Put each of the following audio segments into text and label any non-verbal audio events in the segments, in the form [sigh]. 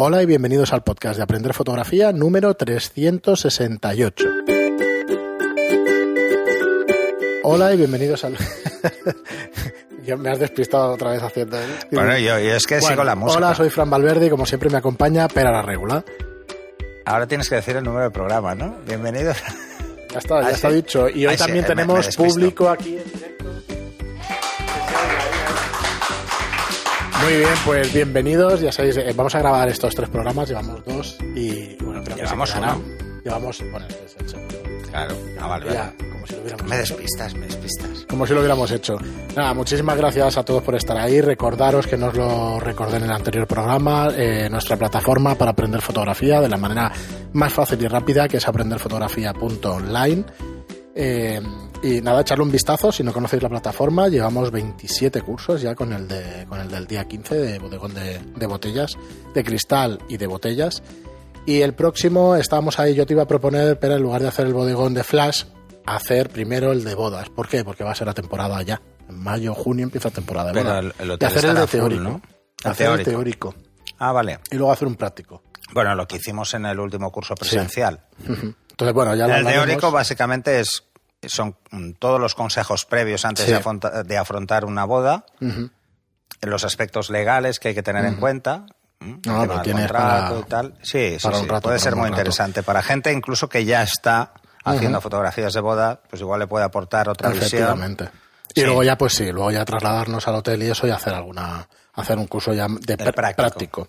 Hola y bienvenidos al podcast de Aprender Fotografía número 368. Hola y bienvenidos al... [laughs] me has despistado otra vez haciendo... Bueno, yo, yo es que Bueno, sigo la música. Hola, soy Fran Valverde y como siempre me acompaña Pera la Regula. Ahora tienes que decir el número del programa, ¿no? Bienvenidos. Ya está, ya Ah, está sí. dicho. Y hoy sí, también me- me tenemos público aquí en directo. Muy bien, pues bienvenidos. Ya sabéis, eh, vamos a grabar estos tres programas. Llevamos dos y bueno, creo que Llevamos se quedará. uno. Llevamos, bueno, es el segundo. Claro. Ah, vale, Ya, como si lo hubiéramos Me hecho. despistas, me despistas. Como si lo hubiéramos hecho. Nada, muchísimas gracias a todos por estar ahí. Recordaros que nos lo recordé en el anterior programa, eh, nuestra plataforma para aprender fotografía de la manera más fácil y rápida, que es aprenderfotografía.online. Eh, y nada, echarle un vistazo si no conocéis la plataforma. Llevamos 27 cursos ya con el, de, con el del día 15 de bodegón de, de botellas, de cristal y de botellas. Y el próximo, estábamos ahí, yo te iba a proponer, pero en lugar de hacer el bodegón de Flash, hacer primero el de bodas. ¿Por qué? Porque va a ser la temporada ya. En mayo, junio empieza temporada de bodas. el- el y hotel hacer el de full, teórico. ¿no? El Hacer el teórico. teórico. Ah, vale. Y luego hacer un práctico. Bueno, lo que hicimos en el último curso presencial. [laughs] Entonces, bueno, ya el teórico básicamente es son mm, todos los consejos previos antes Sí. de, afronta- de afrontar una boda, los aspectos legales que hay que tener en cuenta. mm, No, lo del tienes contrato para- y tal. Sí, sí, para sí, un rato, puede ser muy interesante para gente incluso que ya está haciendo fotografías de boda, pues igual le puede aportar otra visión. Efectivamente. Y Sí. luego ya, pues sí, luego ya trasladarnos al hotel y eso y hacer alguna, hacer un curso ya de pr- práctico. práctico.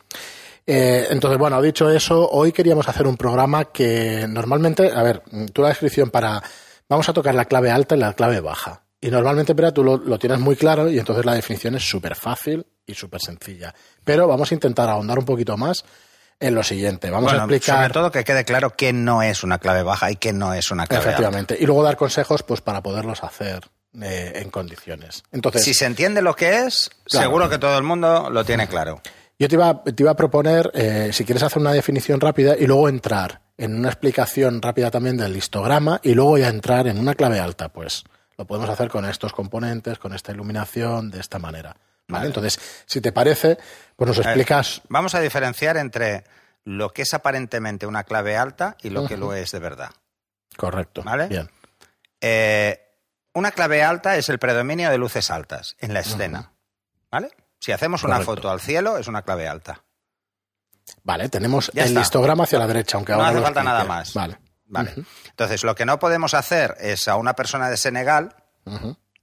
Eh, entonces, bueno, dicho eso, hoy queríamos hacer un programa que normalmente, a ver, tú la descripción para, vamos a tocar la clave alta y la clave baja. Y normalmente, pero tú lo, lo tienes muy claro y entonces la definición es súper fácil y súper sencilla. Pero vamos a intentar ahondar un poquito más en lo siguiente. Vamos Bueno, a explicar. sobre todo que quede claro que no es una clave baja y que no es una clave alta. Efectivamente. Y luego dar consejos pues para poderlos hacer eh, en condiciones. Entonces, Si se entiende lo que es, Claro. seguro que todo el mundo lo tiene claro. Yo te iba, te iba a proponer, eh, si quieres hacer una definición rápida y luego entrar en una explicación rápida también del histograma y luego ya entrar en una clave alta, pues lo podemos hacer con estos componentes, con esta iluminación, de esta manera. ¿vale? Vale. Entonces, si te parece, pues nos A ver, explicas. Vamos a diferenciar entre lo que es aparentemente una clave alta y lo que lo es de verdad. Correcto. ¿Vale? Bien. Eh, una clave alta es el predominio de luces altas en la escena. ¿Vale? Si hacemos una Correcto. foto al cielo, es una clave alta. Vale, tenemos Ya el está. histograma hacia la derecha, aunque No ahora hace lo falta nada más. Vale. Vale. Entonces, lo que no podemos hacer es a una persona de Senegal,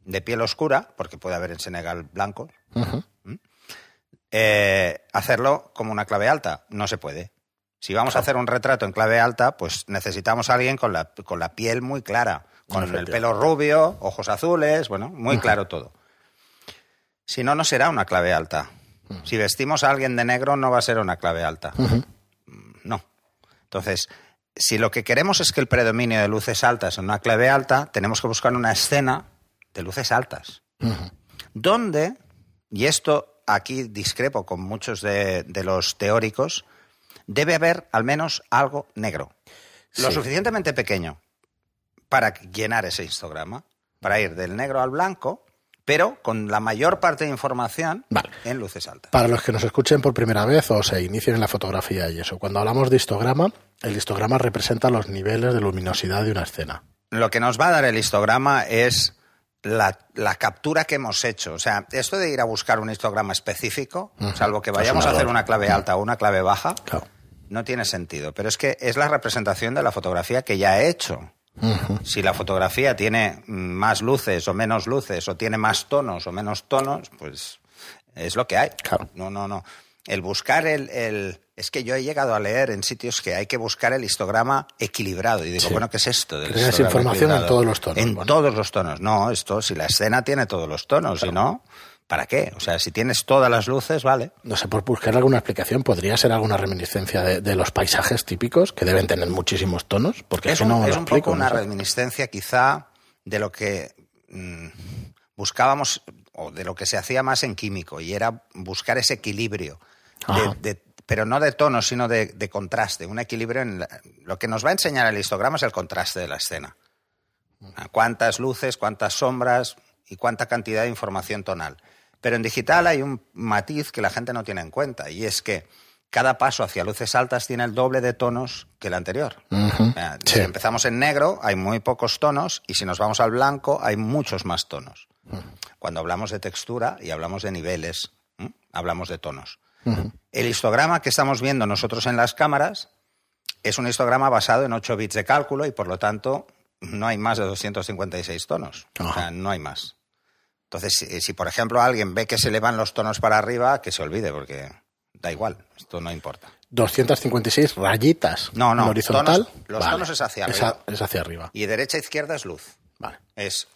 de piel oscura, porque puede haber en Senegal blancos, ujú. eh, hacerlo como una clave alta. No se puede. Si vamos a hacer un retrato en clave alta, pues necesitamos a alguien con la, con la piel muy clara, con el pelo rubio, ojos azules, bueno, muy claro todo. Si no, no será una clave alta. Si vestimos a alguien de negro, no va a ser una clave alta. Mm, No. Entonces, si lo que queremos es que el predominio de luces altas en una clave alta, tenemos que buscar una escena de luces altas. Donde, y esto aquí discrepo con muchos de, de los teóricos, debe haber al menos algo negro. Lo suficientemente pequeño para llenar ese histograma, para ir del negro al blanco, pero con la mayor parte de información Vale. en luces altas. Para los que nos escuchen por primera vez o se inicien en la fotografía y eso, cuando hablamos de histograma, el histograma representa los niveles de luminosidad de una escena. Lo que nos va a dar el histograma es la, la captura que hemos hecho. O sea, esto de ir a buscar un histograma específico, salvo que vayamos a hacer una clave alta o una clave baja, Claro. no tiene sentido. Pero es que es la representación de la fotografía que ya he hecho. Si la fotografía tiene más luces o menos luces, o tiene más tonos o menos tonos, pues es lo que hay. Claro. No, no, no. El buscar el, el- Es que yo he llegado a leer en sitios que hay que buscar el histograma equilibrado. Y digo, Sí. bueno, ¿qué es esto? del histograma información en todos los tonos, En bueno. todos los tonos. No, esto, si la escena tiene todos los tonos, si no, ¿para qué? O sea, si tienes todas las luces, vale. No sé, por buscar alguna explicación, podría ser alguna reminiscencia de, de los paisajes típicos, que deben tener muchísimos tonos, porque es eso un, no es lo un explico, poco una reminiscencia quizá de lo que mm, buscábamos o de lo que se hacía más en químico y era buscar ese equilibrio, de- pero no de tonos, sino de, de contraste, un equilibrio en la- lo que nos va a enseñar el histograma es el contraste de la escena. Cuántas luces, cuántas sombras y cuánta cantidad de información tonal. Pero en digital hay un matiz que la gente no tiene en cuenta y es que cada paso hacia luces altas tiene el doble de tonos que el anterior. Sí. Si empezamos en negro, hay muy pocos tonos, y si nos vamos al blanco, hay muchos más tonos. Cuando hablamos de textura y hablamos de niveles, hablamos de tonos. El histograma que estamos viendo nosotros en las cámaras es un histograma basado en 8 bits de cálculo y por lo tanto no hay más de 256 tonos. O sea, no hay más. Entonces, si, si, por ejemplo alguien ve que se le van los tonos para arriba, que se olvide, porque da igual, esto no importa. 256 rayitas. No, no, horizontal. tonos- los tonos es hacia Es, arriba. a- es hacia arriba. Y derecha e izquierda es luz. Vale. Es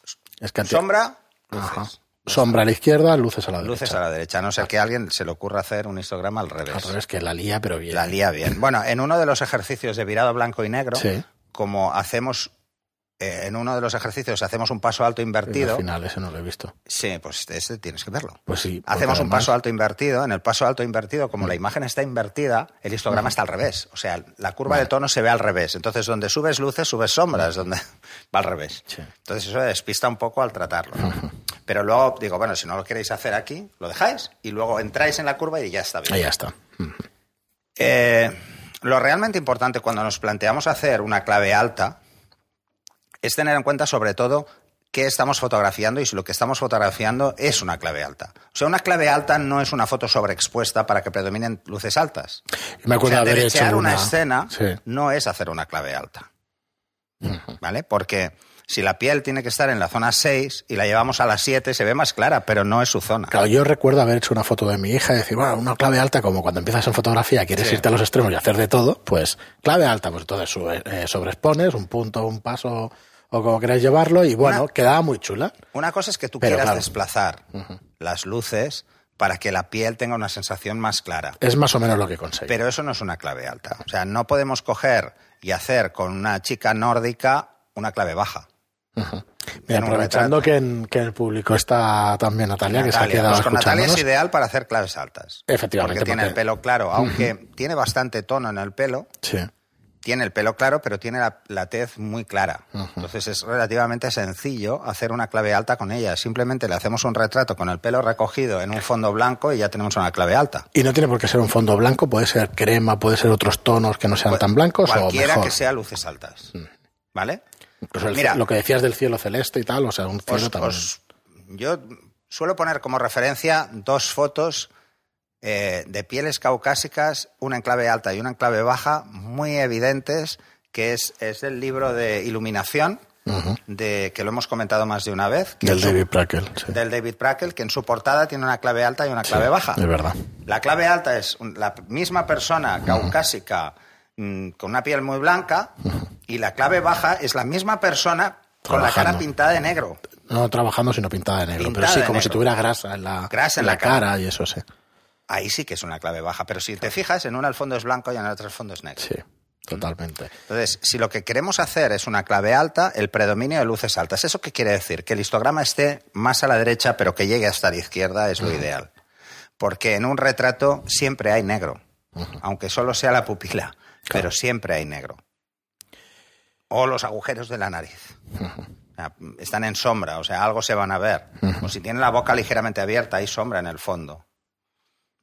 sombra, luces. Ajá. Sombra a la izquierda, luces a la derecha. Luces a la derecha, a no ser que a alguien se le ocurra hacer un histograma al revés. Al revés, que la lía, pero bien. La lía bien. Bueno, en uno de los ejercicios de virado blanco y negro, Sí. como hacemos, eh, en uno de los ejercicios hacemos un paso alto Al invertido. final, ese no lo he visto. Sí, pues este tienes que verlo. Pues sí. Hacemos un paso alto invertido. En el paso alto invertido, como la imagen está invertida, el histograma está al revés. O sea, la curva de tono se ve al revés. Entonces, donde subes luces, subes sombras, donde [laughs] va al revés. Sí. Entonces, eso despista un poco al tratarlo. ¿no? Pero luego digo, bueno, si no lo queréis hacer aquí, lo dejáis y luego entráis en la curva y ya está bien. Ahí ya está. Eh, lo realmente importante cuando nos planteamos hacer una clave alta es tener en cuenta sobre todo qué estamos fotografiando y si lo que estamos fotografiando es una clave alta. O sea, una clave alta no es una foto sobreexpuesta para que predominen luces altas. Me O acuerdo sea, haber hecho una una escena Sí. no es hacer una clave alta. ¿Vale? Porque si la piel tiene que estar en la zona 6 y la llevamos a la 7, se ve más clara, pero no es su zona. Claro, yo recuerdo haber hecho una foto de mi hija y decir, bueno, una clave alta, como cuando empiezas en fotografía, quieres Sí. irte a los extremos y hacer de todo, pues clave alta, pues entonces eh, sobreexpones un punto, un paso o como queráis llevarlo y bueno, Una- quedaba muy chula. Una cosa es que tú Pero quieras claro. desplazar las luces para que la piel tenga una sensación más clara. Es más o menos lo que conseguí. Pero eso no es una clave alta. O sea, no podemos coger y hacer con una chica nórdica una clave baja. Un aprovechando que en, que el público está también Natalia, que se ha quedado pues con Natalia es ideal para hacer claves altas. Efectivamente, Porque tiene el pelo claro, aunque tiene bastante tono en el pelo, Sí. Tiene el pelo claro, pero tiene la, la tez muy clara. Entonces es relativamente sencillo hacer una clave alta con ella. Simplemente le hacemos un retrato con el pelo recogido en un fondo blanco y ya tenemos una clave alta. Y no tiene por qué ser un fondo blanco, puede ser crema, puede ser otros tonos que no sean tan blancos o Cualquiera mejor. que sea luces altas. ¿Vale? Incluso el- Mira. lo que decías del cielo celeste y tal, o sea, un cielo Os- también. os- yo suelo poner como referencia dos fotos eh, de pieles caucásicas, una en clave alta y una en clave baja, muy evidentes, que es, es el libro de iluminación, de, que lo hemos comentado más de una vez, que del su- David Prakel. sí. del David Prakel, que en su portada tiene una clave alta y una clave baja. Es verdad. La clave alta es la misma persona caucásica mm, con una piel muy blanca y la clave baja es la misma persona con la cara pintada de negro. No trabajando, sino pintada de negro. Pintada pero sí, de como si tuviera grasa en la, Grasa en en la la cara. cara. y eso sí. Ahí sí que es una clave baja, pero si te fijas, en una el fondo es blanco y en el otro el fondo es negro. Sí, totalmente. Entonces, si lo que queremos hacer es una clave alta, el predominio de luces altas. ¿Eso qué quiere decir? Que el histograma esté más a la derecha, pero que llegue hasta la izquierda es lo ideal. Porque en un retrato siempre hay negro, aunque solo sea la pupila, pero siempre hay negro. O los agujeros de la nariz. O sea, están en sombra, o sea, algo se van a ver. O si tiene la boca ligeramente abierta, hay sombra en el fondo.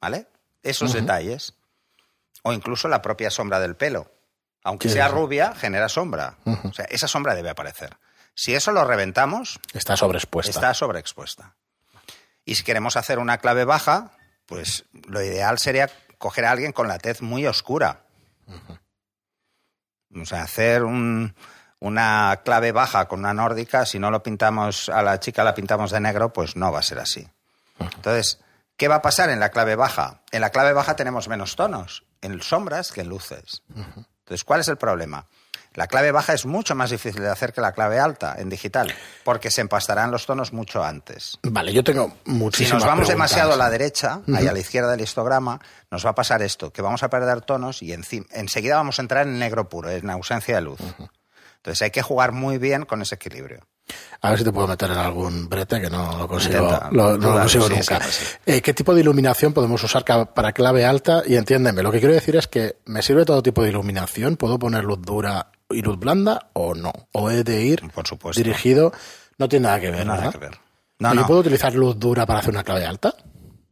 ¿Vale? Esos detalles. O incluso la propia sombra del pelo. Aunque sea rubia, genera sombra. O sea, esa sombra debe aparecer. Si eso lo reventamos, Está sobreexpuesta. está sobreexpuesta. Y si queremos hacer una clave baja, pues lo ideal sería coger a alguien con la tez muy oscura. O sea, hacer un- una clave baja con una nórdica, si no lo pintamos a la chica, la pintamos de negro, pues no va a ser así. Entonces, ¿qué va a pasar en la clave baja? En la clave baja tenemos menos tonos, en sombras que en luces. Entonces, ¿cuál es el problema? La clave baja es mucho más difícil de hacer que la clave alta en digital, porque se empastarán los tonos mucho antes. Vale, yo tengo Si muchísimas nos vamos preguntas. demasiado a la derecha, ahí a la izquierda del histograma, nos va a pasar esto, que vamos a perder tonos y enseguida vamos a entrar en negro puro, en ausencia de luz. Entonces hay que jugar muy bien con ese equilibrio. A ver si te puedo meter en algún brete que no lo consigo, Intenta. lo- no lo Claro, consigo sí, nunca. sí, sí. Eh, ¿Qué tipo de iluminación podemos usar para clave alta? Y entiéndeme, lo que quiero decir es que me sirve todo tipo de iluminación. ¿Puedo poner luz dura y luz blanda o no? ¿O he de ir Por supuesto. dirigido? No tiene nada que ver, Nada ¿verdad? que ver. No, ¿Yo no. puedo utilizar luz dura para hacer una clave alta?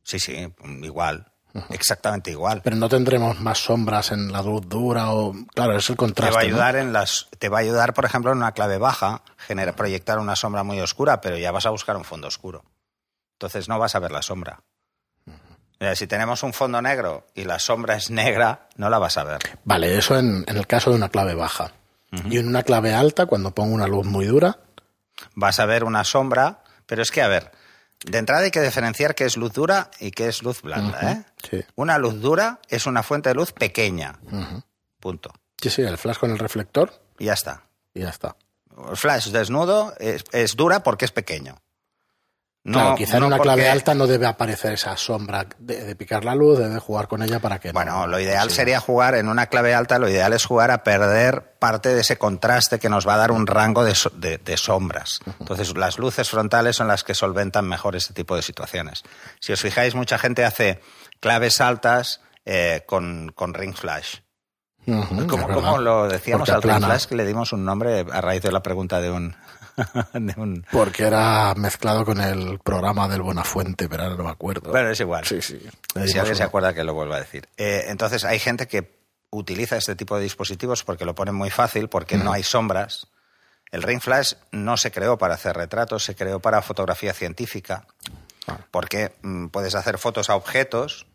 Sí, sí, igual. Exactamente igual. Pero no tendremos más sombras en la luz dura o... Claro, es el Te contraste. va a ¿no? ayudar en las, te va a ayudar, por ejemplo, en una clave baja, genera, proyectar una sombra muy oscura, pero ya vas a buscar un fondo oscuro. Entonces no vas a ver la sombra. Mira, si tenemos un fondo negro y la sombra es negra, no la vas a ver. Vale, eso en, en el caso de una clave baja. Y en una clave alta, cuando pongo una luz muy dura, Vas a ver una sombra, pero es que, a ver, de entrada hay que diferenciar qué es luz dura y qué es luz blanda. ¿eh? sí. Una luz dura es una fuente de luz pequeña. Punto. Sí, sí, el flash con el reflector Y ya está. y ya está. El flash desnudo es, es dura porque es pequeño. No, claro, quizá en una clave alta no debe aparecer esa sombra de, de picar la luz, debe jugar con ella para que no- Bueno, lo ideal sí. sería jugar en una clave alta, lo ideal es jugar a perder parte de ese contraste que nos va a dar un rango de, so- de- de sombras. Entonces, las luces frontales son las que solventan mejor este tipo de situaciones. Si os fijáis, mucha gente hace claves altas eh, con, con ring flash. Es Como, lo decíamos al ring flash, que le dimos un nombre a raíz de la pregunta de un... [laughs] de un Porque era mezclado con el programa del Buenafuente, pero ahora no me acuerdo. bueno, es igual. sí, sí. Si alguien se acuerda que lo vuelva a decir. Eh, entonces hay gente que utiliza este tipo de dispositivos porque lo ponen muy fácil, porque no hay sombras. El Ring Flash no se creó para hacer retratos, se creó para fotografía científica. Porque mm, puedes hacer fotos a objetos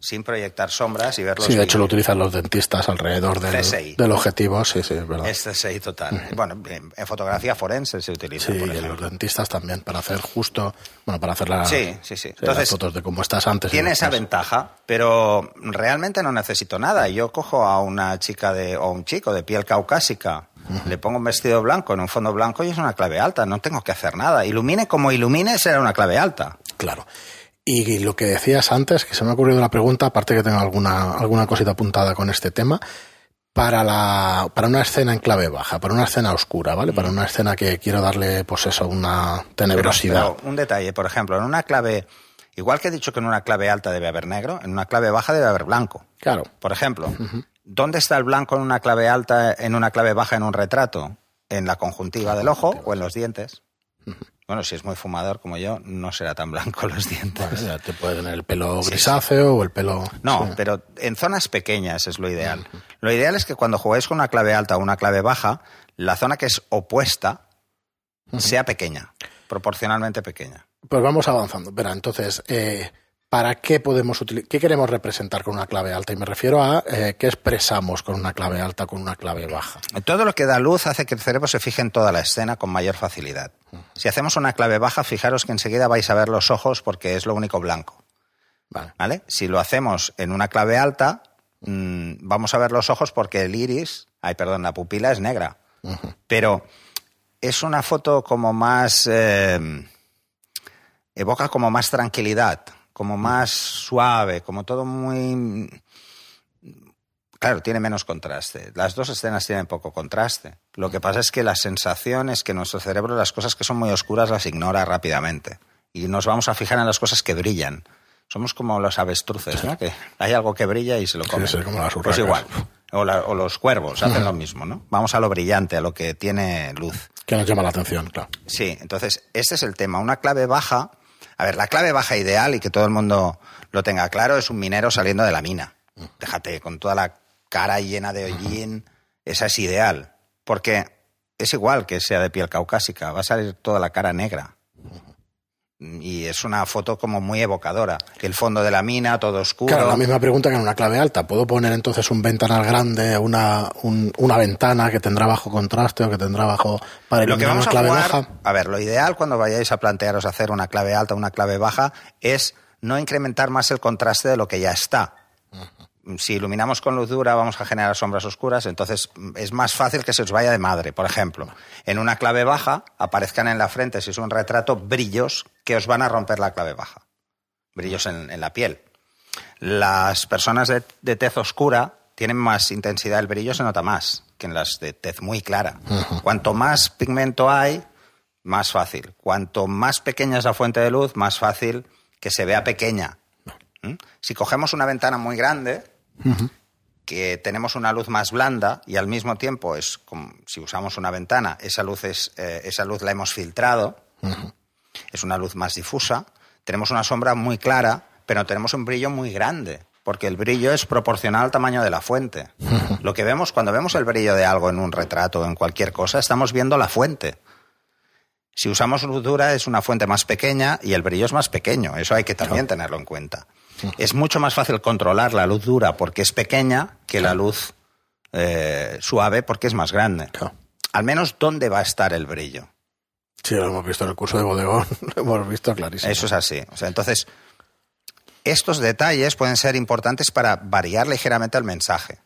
sin proyectar sombras y verlos. Sí, de hecho lo utilizan los dentistas alrededor del, del objetivo, sí, sí, es verdad. Es CSI total. Bueno, en fotografía forense se utiliza. sí, por y los dentistas también, para hacer justo, bueno, para hacer la, Sí, sí, sí. las Entonces, fotos de cómo estás antes. Tiene esa ventaja, pero realmente no necesito nada. Yo cojo a una chica de, o un chico de piel caucásica, le pongo un vestido blanco en un fondo blanco y es una clave alta. No tengo que hacer nada. Ilumine como ilumine, será una clave alta. Claro. Y lo que decías antes, que se me ha ocurrido la pregunta, aparte que tengo alguna, alguna cosita apuntada con este tema, para, la, para una escena en clave baja, para una escena oscura, ¿vale? Para una escena que quiero darle, pues eso, una tenebrosidad. pero un detalle, por ejemplo, en una clave, igual que he dicho que en una clave alta debe haber negro, en una clave baja debe haber blanco. Claro. Por ejemplo, ¿dónde está el blanco en una clave alta, en una clave baja en un retrato? ¿En la conjuntiva del ojo o en los dientes? [laughs] Bueno, si es muy fumador como yo, no será tan blanco los dientes. Ya te puede tener el pelo grisáceo o el pelo. No, sí. pero en zonas pequeñas es lo ideal. Lo ideal es que cuando juguéis con una clave alta o una clave baja, la zona que es opuesta sea pequeña, proporcionalmente pequeña. Pues vamos avanzando. Verá, entonces, eh, ¿para qué podemos utilizar? ¿Qué queremos representar con una clave alta? Y me refiero a eh, qué expresamos con una clave alta, con una clave baja. Todo lo que da luz hace que el cerebro se fije en toda la escena con mayor facilidad. Si hacemos una clave baja, fijaros que enseguida vais a ver los ojos porque es lo único blanco. Vale. ¿vale? Si lo hacemos en una clave alta, mm, vamos a ver los ojos porque el iris, ay, perdón, la pupila es negra. Pero es una foto como más. eh, evoca como más tranquilidad, como más suave, como todo muy. Claro, tiene menos contraste. Las dos escenas tienen poco contraste. Lo que pasa es que la sensación es que nuestro cerebro las cosas que son muy oscuras las ignora rápidamente. Y nos vamos a fijar en las cosas que brillan. Somos como los avestruces, ¿no? Que hay algo que brilla y se lo comen. sí, como las pues igual. O, la- o los cuervos hacen lo mismo, ¿no? Vamos a lo brillante, a lo que tiene luz. Que nos llama la atención, claro. Sí, entonces este es el tema. Una clave baja. A ver, la clave baja ideal y que todo el mundo lo tenga claro es un minero saliendo de la mina. Déjate con toda la cara llena de hollín. Esa es ideal. Porque es igual que sea de piel caucásica. Va a salir toda la cara negra. Y es una foto como muy evocadora. El fondo de la mina, todo oscuro. Claro, la misma pregunta que en una clave alta. ¿Puedo poner entonces un ventanal grande, una, un- una ventana que tendrá bajo contraste o que tendrá bajo para Lo que vamos una a clave jugar, baja? a ver, lo ideal cuando vayáis a plantearos hacer una clave alta o una clave baja es no incrementar más el contraste de lo que ya está. Si iluminamos con luz dura vamos a generar sombras oscuras, entonces mm, es más fácil que se os vaya de madre. Por ejemplo, en una clave baja aparezcan en la frente, si es un retrato, brillos que os van a romper la clave baja. Brillos en, en la piel. Las personas de, de tez oscura tienen más intensidad, el brillo se nota más que en las de tez muy clara. Cuanto más pigmento hay, más fácil. Cuanto más pequeña es la fuente de luz, más fácil que se vea pequeña. ¿Mm? Si cogemos una ventana muy grande, que tenemos una luz más blanda y al mismo tiempo es como si usamos una ventana, esa luz, es, eh, esa luz la hemos filtrado, es una luz más difusa, tenemos una sombra muy clara, pero tenemos un brillo muy grande, porque el brillo es proporcional al tamaño de la fuente. Lo que vemos cuando vemos el brillo de algo en un retrato o en cualquier cosa, estamos viendo la fuente. Si usamos luz dura es una fuente más pequeña y el brillo es más pequeño. Eso hay que también tenerlo en cuenta. Es mucho más fácil controlar la luz dura porque es pequeña que la luz eh, suave porque es más grande. Claro. Al menos dónde va a estar el brillo. Sí, lo hemos visto en el curso de bodegón, [laughs] lo hemos visto clarísimo. Eso es así. O sea, entonces, estos detalles pueden ser importantes para variar ligeramente el mensaje.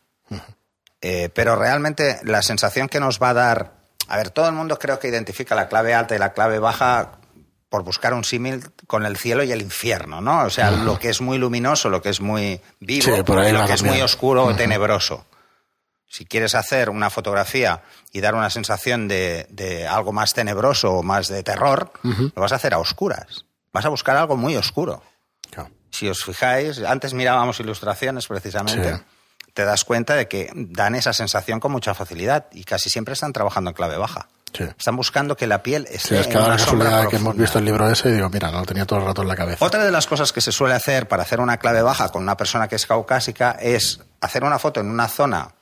Eh, pero realmente la sensación que nos va a dar. A ver, todo el mundo creo que identifica la clave alta y la clave baja por buscar un símil con el cielo y el infierno, ¿no? O sea, lo que es muy luminoso, lo que es muy vivo, Sí, por ahí y lo que es muy oscuro o tenebroso. Si quieres hacer una fotografía y dar una sensación de, de algo más tenebroso o más de terror, lo vas a hacer a oscuras. Vas a buscar algo muy oscuro. Claro. Si os fijáis, antes mirábamos ilustraciones precisamente, Sí. te das cuenta de que dan esa sensación con mucha facilidad y casi siempre están trabajando en clave baja. Sí. Están buscando que la piel Sí, esté es que en una sombra casualidad que hemos visto el libro ese y digo, mira, no lo tenía todo el rato en la cabeza. Otra de las cosas que se suele hacer para hacer una clave baja con una persona que es caucásica es hacer una foto en una zona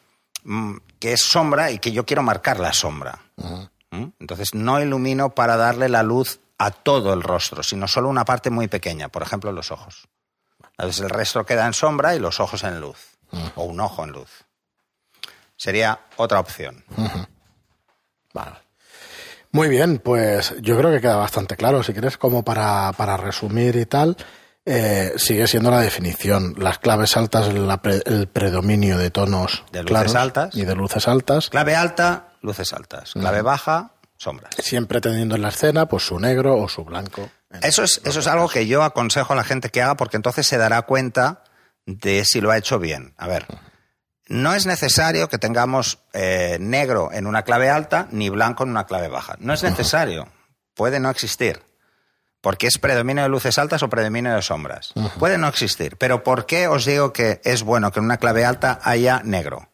mm, que es sombra y que yo quiero marcar la sombra. ¿Mm? Entonces no ilumino para darle la luz a todo el rostro, sino solo una parte muy pequeña, por ejemplo los ojos. Entonces el resto queda en sombra y los ojos en luz, o un ojo en luz. Sería otra opción. Vale. Muy bien, pues yo creo que queda bastante claro. Si quieres, como para, para resumir y tal, eh, sigue siendo la definición. Las claves altas, la pre- el predominio de tonos De luces claros altas. y de luces altas, Clave alta, luces altas. Clave baja, sombras. siempre teniendo en la escena pues su negro o su blanco. Eso es, eso es algo que yo aconsejo a la gente que haga porque entonces se dará cuenta de si lo ha hecho bien. A ver, no es necesario que tengamos eh, negro en una clave alta ni blanco en una clave baja. No es necesario. Puede no existir. Porque es predominio de luces altas o predominio de sombras. Puede no existir. Pero ¿por qué os digo que es bueno que en una clave alta haya negro?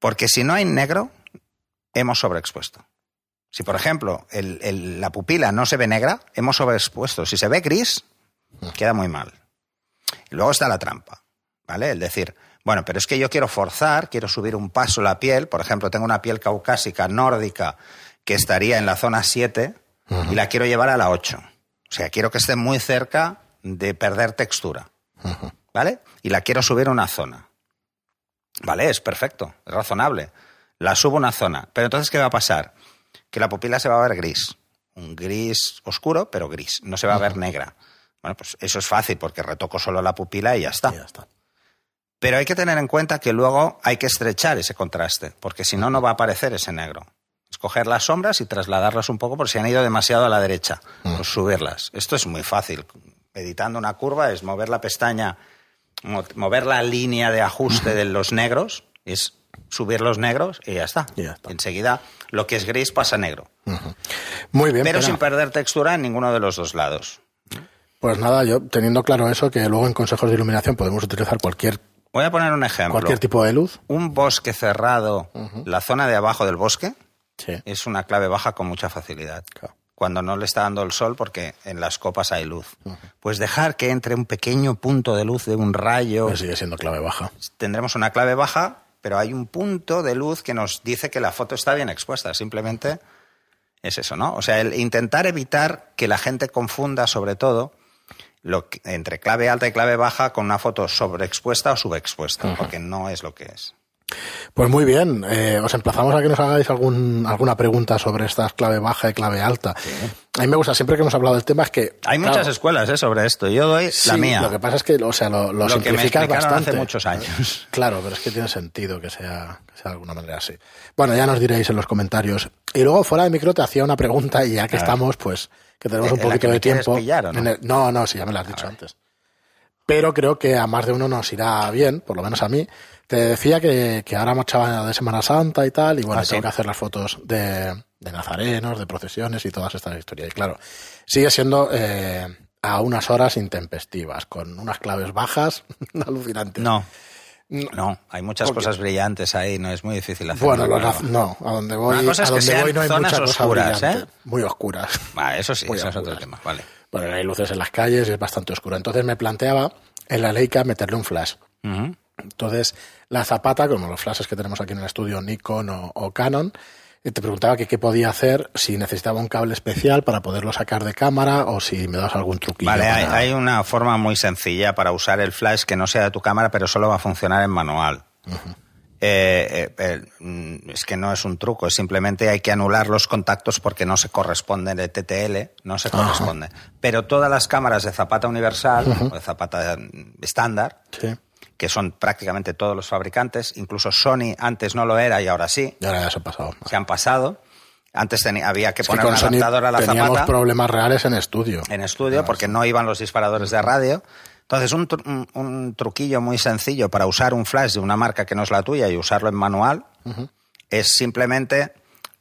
Porque si no hay negro, hemos sobreexpuesto. Si, por ejemplo, el- el- la pupila no se ve negra, hemos sobreexpuesto. Si se ve gris, queda muy mal. Y luego está la trampa, ¿vale? El decir, bueno, pero es que yo quiero forzar, quiero subir un paso la piel. Por ejemplo, tengo una piel caucásica nórdica que estaría en la zona 7 y la quiero llevar a la 8. O sea, quiero que esté muy cerca de perder textura, ¿vale? Y la quiero subir una zona. Vale, es perfecto, es razonable. La subo una zona. Pero entonces, ¿qué va a pasar? Que la pupila se va a ver gris. Un gris oscuro, pero gris. No se va a ver negra. Bueno, pues eso es fácil porque retoco solo la pupila y ya está. Y ya está. Pero hay que tener en cuenta que luego hay que estrechar ese contraste, porque si no, no va a aparecer ese negro. Escoger las sombras y trasladarlas un poco por si han ido demasiado a la derecha, pues subirlas. Esto es muy fácil. Editando una curva es mover la pestaña, mo- mover la línea de ajuste de los negros, es subir los negros y ya está. Y ya está. Enseguida lo que es gris pasa negro. Muy bien, Pero Pena. sin perder textura en ninguno de los dos lados. Pues nada, yo teniendo claro eso, que luego en consejos de iluminación podemos utilizar cualquier, Voy a poner un ejemplo. cualquier tipo de luz. Un bosque cerrado, la zona de abajo del bosque, Sí. es una clave baja con mucha facilidad. Claro. Cuando no le está dando el sol porque en las copas hay luz. Pues dejar que entre un pequeño punto de luz de un rayo, sigue siendo clave baja. tendremos una clave baja, pero hay un punto de luz que nos dice que la foto está bien expuesta. Simplemente es eso, ¿no? O sea, el intentar evitar que la gente confunda sobre todo lo que- entre clave alta y clave baja con una foto sobreexpuesta o subexpuesta, porque no es lo que es. Pues muy bien, eh, os emplazamos a que nos hagáis algún, alguna pregunta sobre estas clave baja y clave alta. A mí me gusta, siempre que hemos hablado del tema, es que... Hay muchas escuelas ¿eh? sobre esto. Yo doy sí, la mía. Lo que pasa es que, o sea, lo, lo, Lo que me simplificas bastante. hace muchos años. [laughs] Claro, pero es que tiene sentido que sea, que sea de alguna manera así. Bueno, ya nos diréis en los comentarios. Y luego, fuera de micro, te hacía una pregunta y ya que estamos, pues, que tenemos un ¿En la poquito de tiempo. pillar no? El- no, no, sí, ya me lo has dicho antes. Pero creo que a más de uno nos irá bien, por lo menos a mí. Te decía que, que ahora marchaba de Semana Santa y tal, y bueno, Ah, tengo sí. que hacer las fotos de, de nazarenos, de procesiones y todas estas historias. Y claro, sigue siendo eh, a unas horas intempestivas, con unas claves bajas [laughs] alucinantes. No. No, hay muchas cosas brillantes ahí, no es muy difícil hacer. Bueno, no, a donde voy, Una cosa es a que donde sean voy no hay zonas oscuras. ¿eh? Muy oscuras. eso sí, Muy eso es otro oscuras. tema. Vale. Bueno, hay luces en las calles y es bastante oscuro. Entonces me planteaba en la Leica meterle un flash. Entonces, la zapata, como los flashes que tenemos aquí en el estudio, Nikon o, o Canon, te preguntaba que qué podía hacer, si necesitaba un cable especial para poderlo sacar de cámara o si me das algún truquillo. Vale, hay, para- hay una forma muy sencilla para usar el flash que no sea de tu cámara, pero solo va a funcionar en manual. Eh, eh, eh, mm, es que no es un truco, es simplemente hay que anular los contactos porque no se corresponde de TTL, no se corresponde. Pero todas las cámaras de zapata universal o de zapata mm, estándar, Sí, que son prácticamente todos los fabricantes, incluso Sony antes no lo era y ahora sí, y ahora ya se ha pasado. se han pasado. Antes tenía- había que Es que poner con un Sony adaptador a la teníamos zapata problemas reales en estudio. en estudio porque no iban los disparadores de radio. Entonces, un, tru- un- un truquillo muy sencillo para usar un flash de una marca que no es la tuya y usarlo en manual es simplemente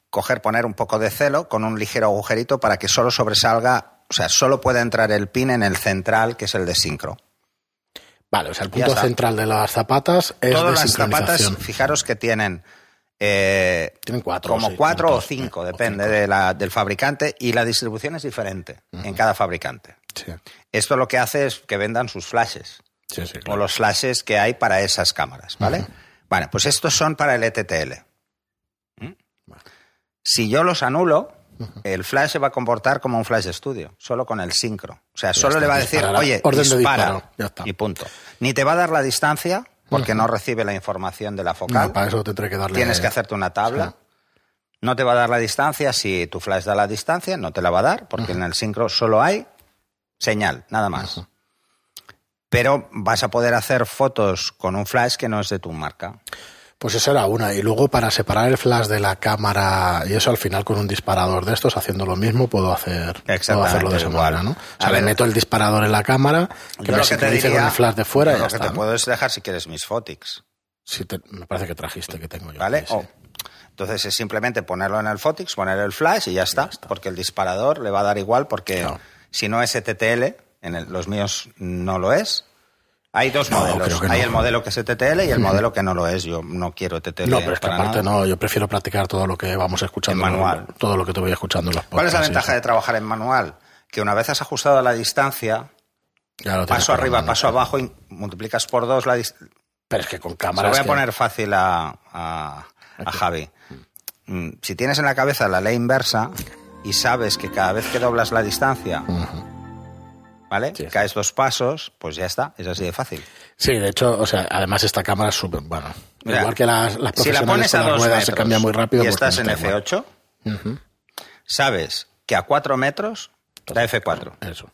coger, poner un poco de celo con un ligero agujerito para que solo sobresalga, o sea, solo pueda entrar el pin en el central, que es el de sincro. Vale, o sea, el punto central de las zapatas es Todas de las zapatas, fijaros que tienen eh, Tienen cuatro, como sí, cuatro o cinco, o depende cinco. de la- del fabricante, y la distribución es diferente en cada fabricante. Sí, Esto lo que hace es que vendan sus flashes. sí, sí, o los flashes que hay para esas cámaras, ¿vale? Vale, pues estos son para el ETTL. ¿Mm? Si yo los anulo, el flash se va a comportar como un flash de estudio, solo con el sincro. O sea, solo está, le va a decir, oye, Orden de dispara, disparo, ya está. y punto. Ni te va a dar la distancia, porque no recibe la información de la focal. No, para eso tendré que darle... Tienes que hacerte una tabla. No te va a dar la distancia. Si tu flash da la distancia, no te la va a dar, porque en el sincro solo hay señal, nada más. Pero vas a poder hacer fotos con un flash que no es de tu marca. Pues esa era una. Y luego para separar el flash de la cámara y eso al final con un disparador de estos haciendo lo mismo puedo hacer puedo hacerlo de esa igual. manera, ¿no? O A sea, le ver, meto el disparador en la cámara que Yo me lo que te sincronice con el flash de fuera y lo ya que está. te ¿no? puedo es dejar si quieres mis fotics, Sí, te- me parece que trajiste que tengo yo. ¿vale? Sí. Entonces es simplemente ponerlo en el fotix, poner el flash y ya está, porque el disparador le va a dar igual porque Claro. si no es TTL, en el- los míos no lo es. Hay dos No, modelos. que Hay no. el modelo que es TTL y el modelo que no lo es. Yo no quiero TTL. No, pero es que aparte nada. no, yo prefiero practicar todo lo que vamos escuchando. En manual. Todo lo que te voy escuchando en los ¿Cuál es la ventaja de trabajar en manual? Que una vez has ajustado la distancia, paso arriba, paso abajo y multiplicas por dos la distancia. Pero es que con Se lo cámaras. voy a poner fácil a, a- a Javi. Mm, Si tienes en la cabeza la ley inversa y sabes que cada vez que doblas la distancia, ¿vale? Sí. Caes dos pasos, pues ya está, es así de fácil. Sí, de hecho, o sea, además esta cámara es súper. Bueno, Mira, igual que las, las Si la profesionales pones a con las dos ruedas se cambia muy rápido. y estás en esta igual. F8, sabes que a cuatro metros da F4. Eso.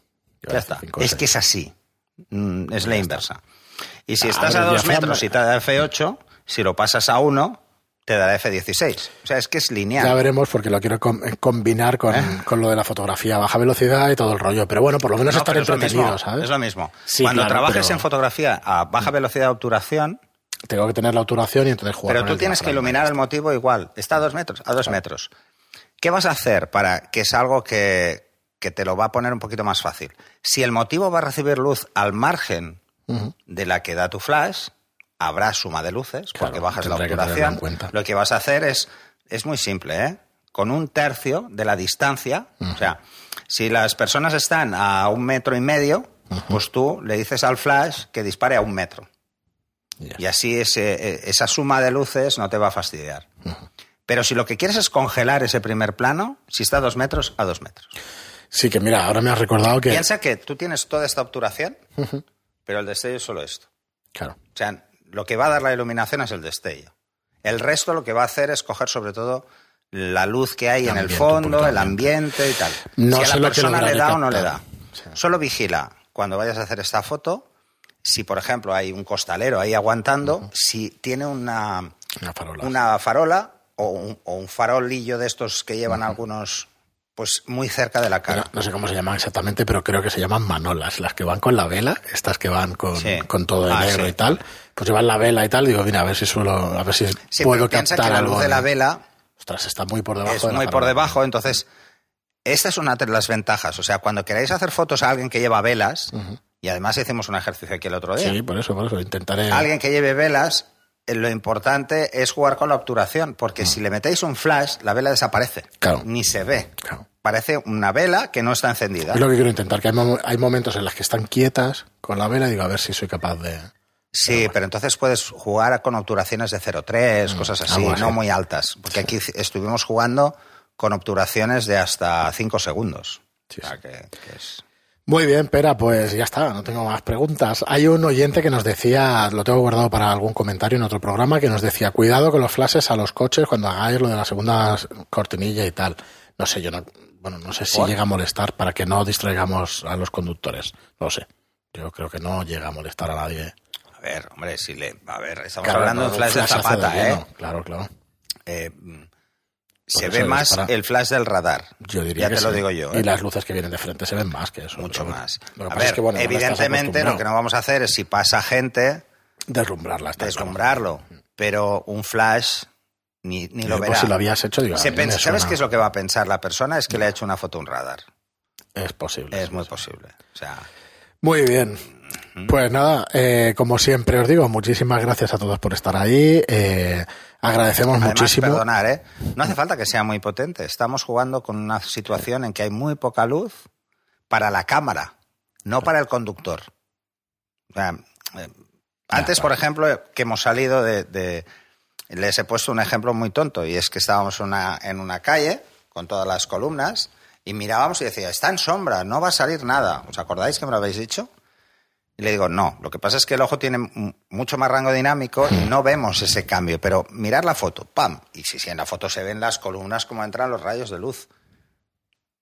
Ya está. Cinco, Es que es así. Mm, Es la inversa. Y si Ah, estás a abre el dos diafragma. metros y te da F8, si lo pasas a uno, te dará F16. O sea, es que es lineal. Ya veremos porque lo quiero com- combinar con, ¿Eh? con lo de la fotografía a baja velocidad y todo el rollo. Pero bueno, por lo menos No, estar es lo entretenido, mismo, ¿sabes? Es lo mismo. Sí, Cuando claro, trabajes pero- en fotografía a baja velocidad de obturación, Tengo que tener la obturación y entonces jugar pero tú tienes que iluminar el motivo igual. Está a dos metros, a dos metros. ¿Qué vas a hacer para que es algo que, que te lo va a poner un poquito más fácil? Si el motivo va a recibir luz al margen de la que da tu flash, habrá suma de luces porque bajas la que obturación. Lo que vas a hacer es, es muy simple, ¿eh? Con un tercio de la distancia, o sea, si las personas están a un metro y medio, pues tú le dices al flash que dispare a un metro. Y así ese- eh, esa suma de luces no te va a fastidiar. Pero si lo que quieres es congelar ese primer plano, si está a dos metros, a dos metros. Sí, que mira, ahora me has recordado que. Piensa que tú tienes toda esta obturación, pero el destello es solo esto. Claro. O sea, lo que va a dar la iluminación es el destello. El resto lo que va a hacer es coger sobre todo la luz que hay El en el fondo, el ambiente y tal. No si a la lo que persona le da o no le da. Sí. Solo vigila cuando vayas a hacer esta foto si, por ejemplo, hay un costalero ahí aguantando, si tiene una, Una farola. una farola o un, o un farolillo de estos que llevan algunos, pues muy cerca de la cara. Bueno, no sé cómo se llaman exactamente, pero creo que se llaman manolas. Las que van con la vela, estas que van con, Sí. con todo de Ah, negro sí. y tal. Pues llevan la vela y tal. Digo, mira, a ver si suelo, a ver si Sí, puedo pero captar que la algo. luz de la vela Ostras, está muy por debajo es de la muy por debajo, entonces esta es una de las ventajas. O sea, cuando queráis hacer fotos a alguien que lleva velas, y además hicimos un ejercicio aquí el otro día, Sí, por eso, por eso. Intentaré. alguien que lleve velas, eh, lo importante es jugar con la obturación, porque si le metéis un flash, la vela desaparece, Claro. ni se ve. Claro. Parece una vela que no está encendida. Es lo que quiero intentar, que hay, mo- hay momentos en los que están quietas con la vela y digo, a ver si soy capaz de... Sí, pero entonces puedes jugar con obturaciones de 0,3, cosas así, Mm, algo así. no muy altas. Porque aquí estuvimos jugando con obturaciones de hasta 5 segundos. Sí, O sea, que- que es- Muy bien, Pera, pues ya está, no tengo más preguntas. Hay un oyente que nos decía, lo tengo guardado para algún comentario en otro programa, que nos decía, cuidado con los flashes a los coches cuando hagáis lo de la segunda cortinilla y tal. No sé, yo no, bueno, no sé si llega a molestar para que no distraigamos a los conductores. No lo sé. Yo creo que no llega a molestar a nadie. A ver, hombre, si le. A ver, estamos Claro, hablando no, de flash de zapata, de ¿eh? Claro, claro. Eh, Se ve más dispara. el flash del radar. Yo diría ya que te lo digo yo. Y ¿eh? las luces que vienen de frente se ven más que eso. Mucho pero más. Lo que A ver, es que, bueno, no estás evidentemente lo que no vamos a hacer es si pasa gente, Deslumbrarla. deslumbrarlo. Pero un flash ni, ni lo Yo, pues, verá. si lo habías hecho, digo, Se pensa- ¿Sabes qué es lo que va a pensar la persona? Es que le ha hecho una foto a un radar. Es posible. Es muy posible. O sea, Muy bien. Pues nada, eh, como siempre os digo, muchísimas gracias a todos por estar ahí. eh, agradecemos además, muchísimo. perdonar, ¿eh? No hace falta que sea muy potente. Estamos jugando con una situación en que hay muy poca luz para la cámara, no para el conductor. O sea, eh, antes, por ejemplo, que hemos salido de, de- Les he puesto un ejemplo muy tonto, y es que estábamos una- en una calle con todas las columnas y mirábamos y decía, está en sombra, no va a salir nada. ¿Os acordáis que me lo habéis dicho? Y le digo, no, lo que pasa es que el ojo tiene mucho más rango dinámico y no vemos ese cambio, pero mirar la foto, ¡pam! Y si, si en la foto se ven las columnas como entran los rayos de luz.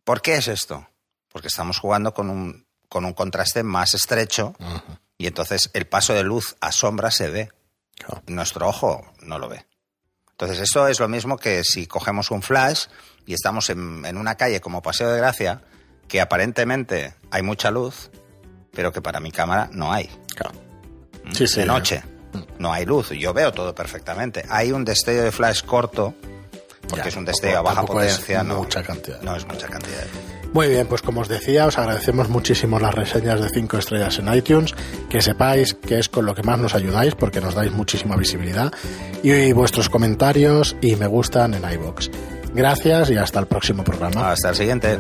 ¿Por qué es esto? Porque estamos jugando con un, con un contraste más estrecho y entonces el paso de luz a sombra se ve. Claro. Nuestro ojo no lo ve. Entonces esto es lo mismo que si cogemos un flash y estamos en, en una calle como Paseo de Gracia, que aparentemente hay mucha luz, pero que para mi cámara no hay. Claro. Sí, sí. de noche. No hay luz, yo veo todo perfectamente. Hay un destello de flash corto, porque Ya, es un destello a baja es potencia, no, mucha cantidad. no es mucha cantidad. Muy bien, pues como os decía, os agradecemos muchísimo las reseñas de 5 estrellas en iTunes, que sepáis que es con lo que más nos ayudáis porque nos dais muchísima visibilidad y vuestros comentarios y me gustan en iBox. Gracias y hasta el próximo programa. Hasta el siguiente.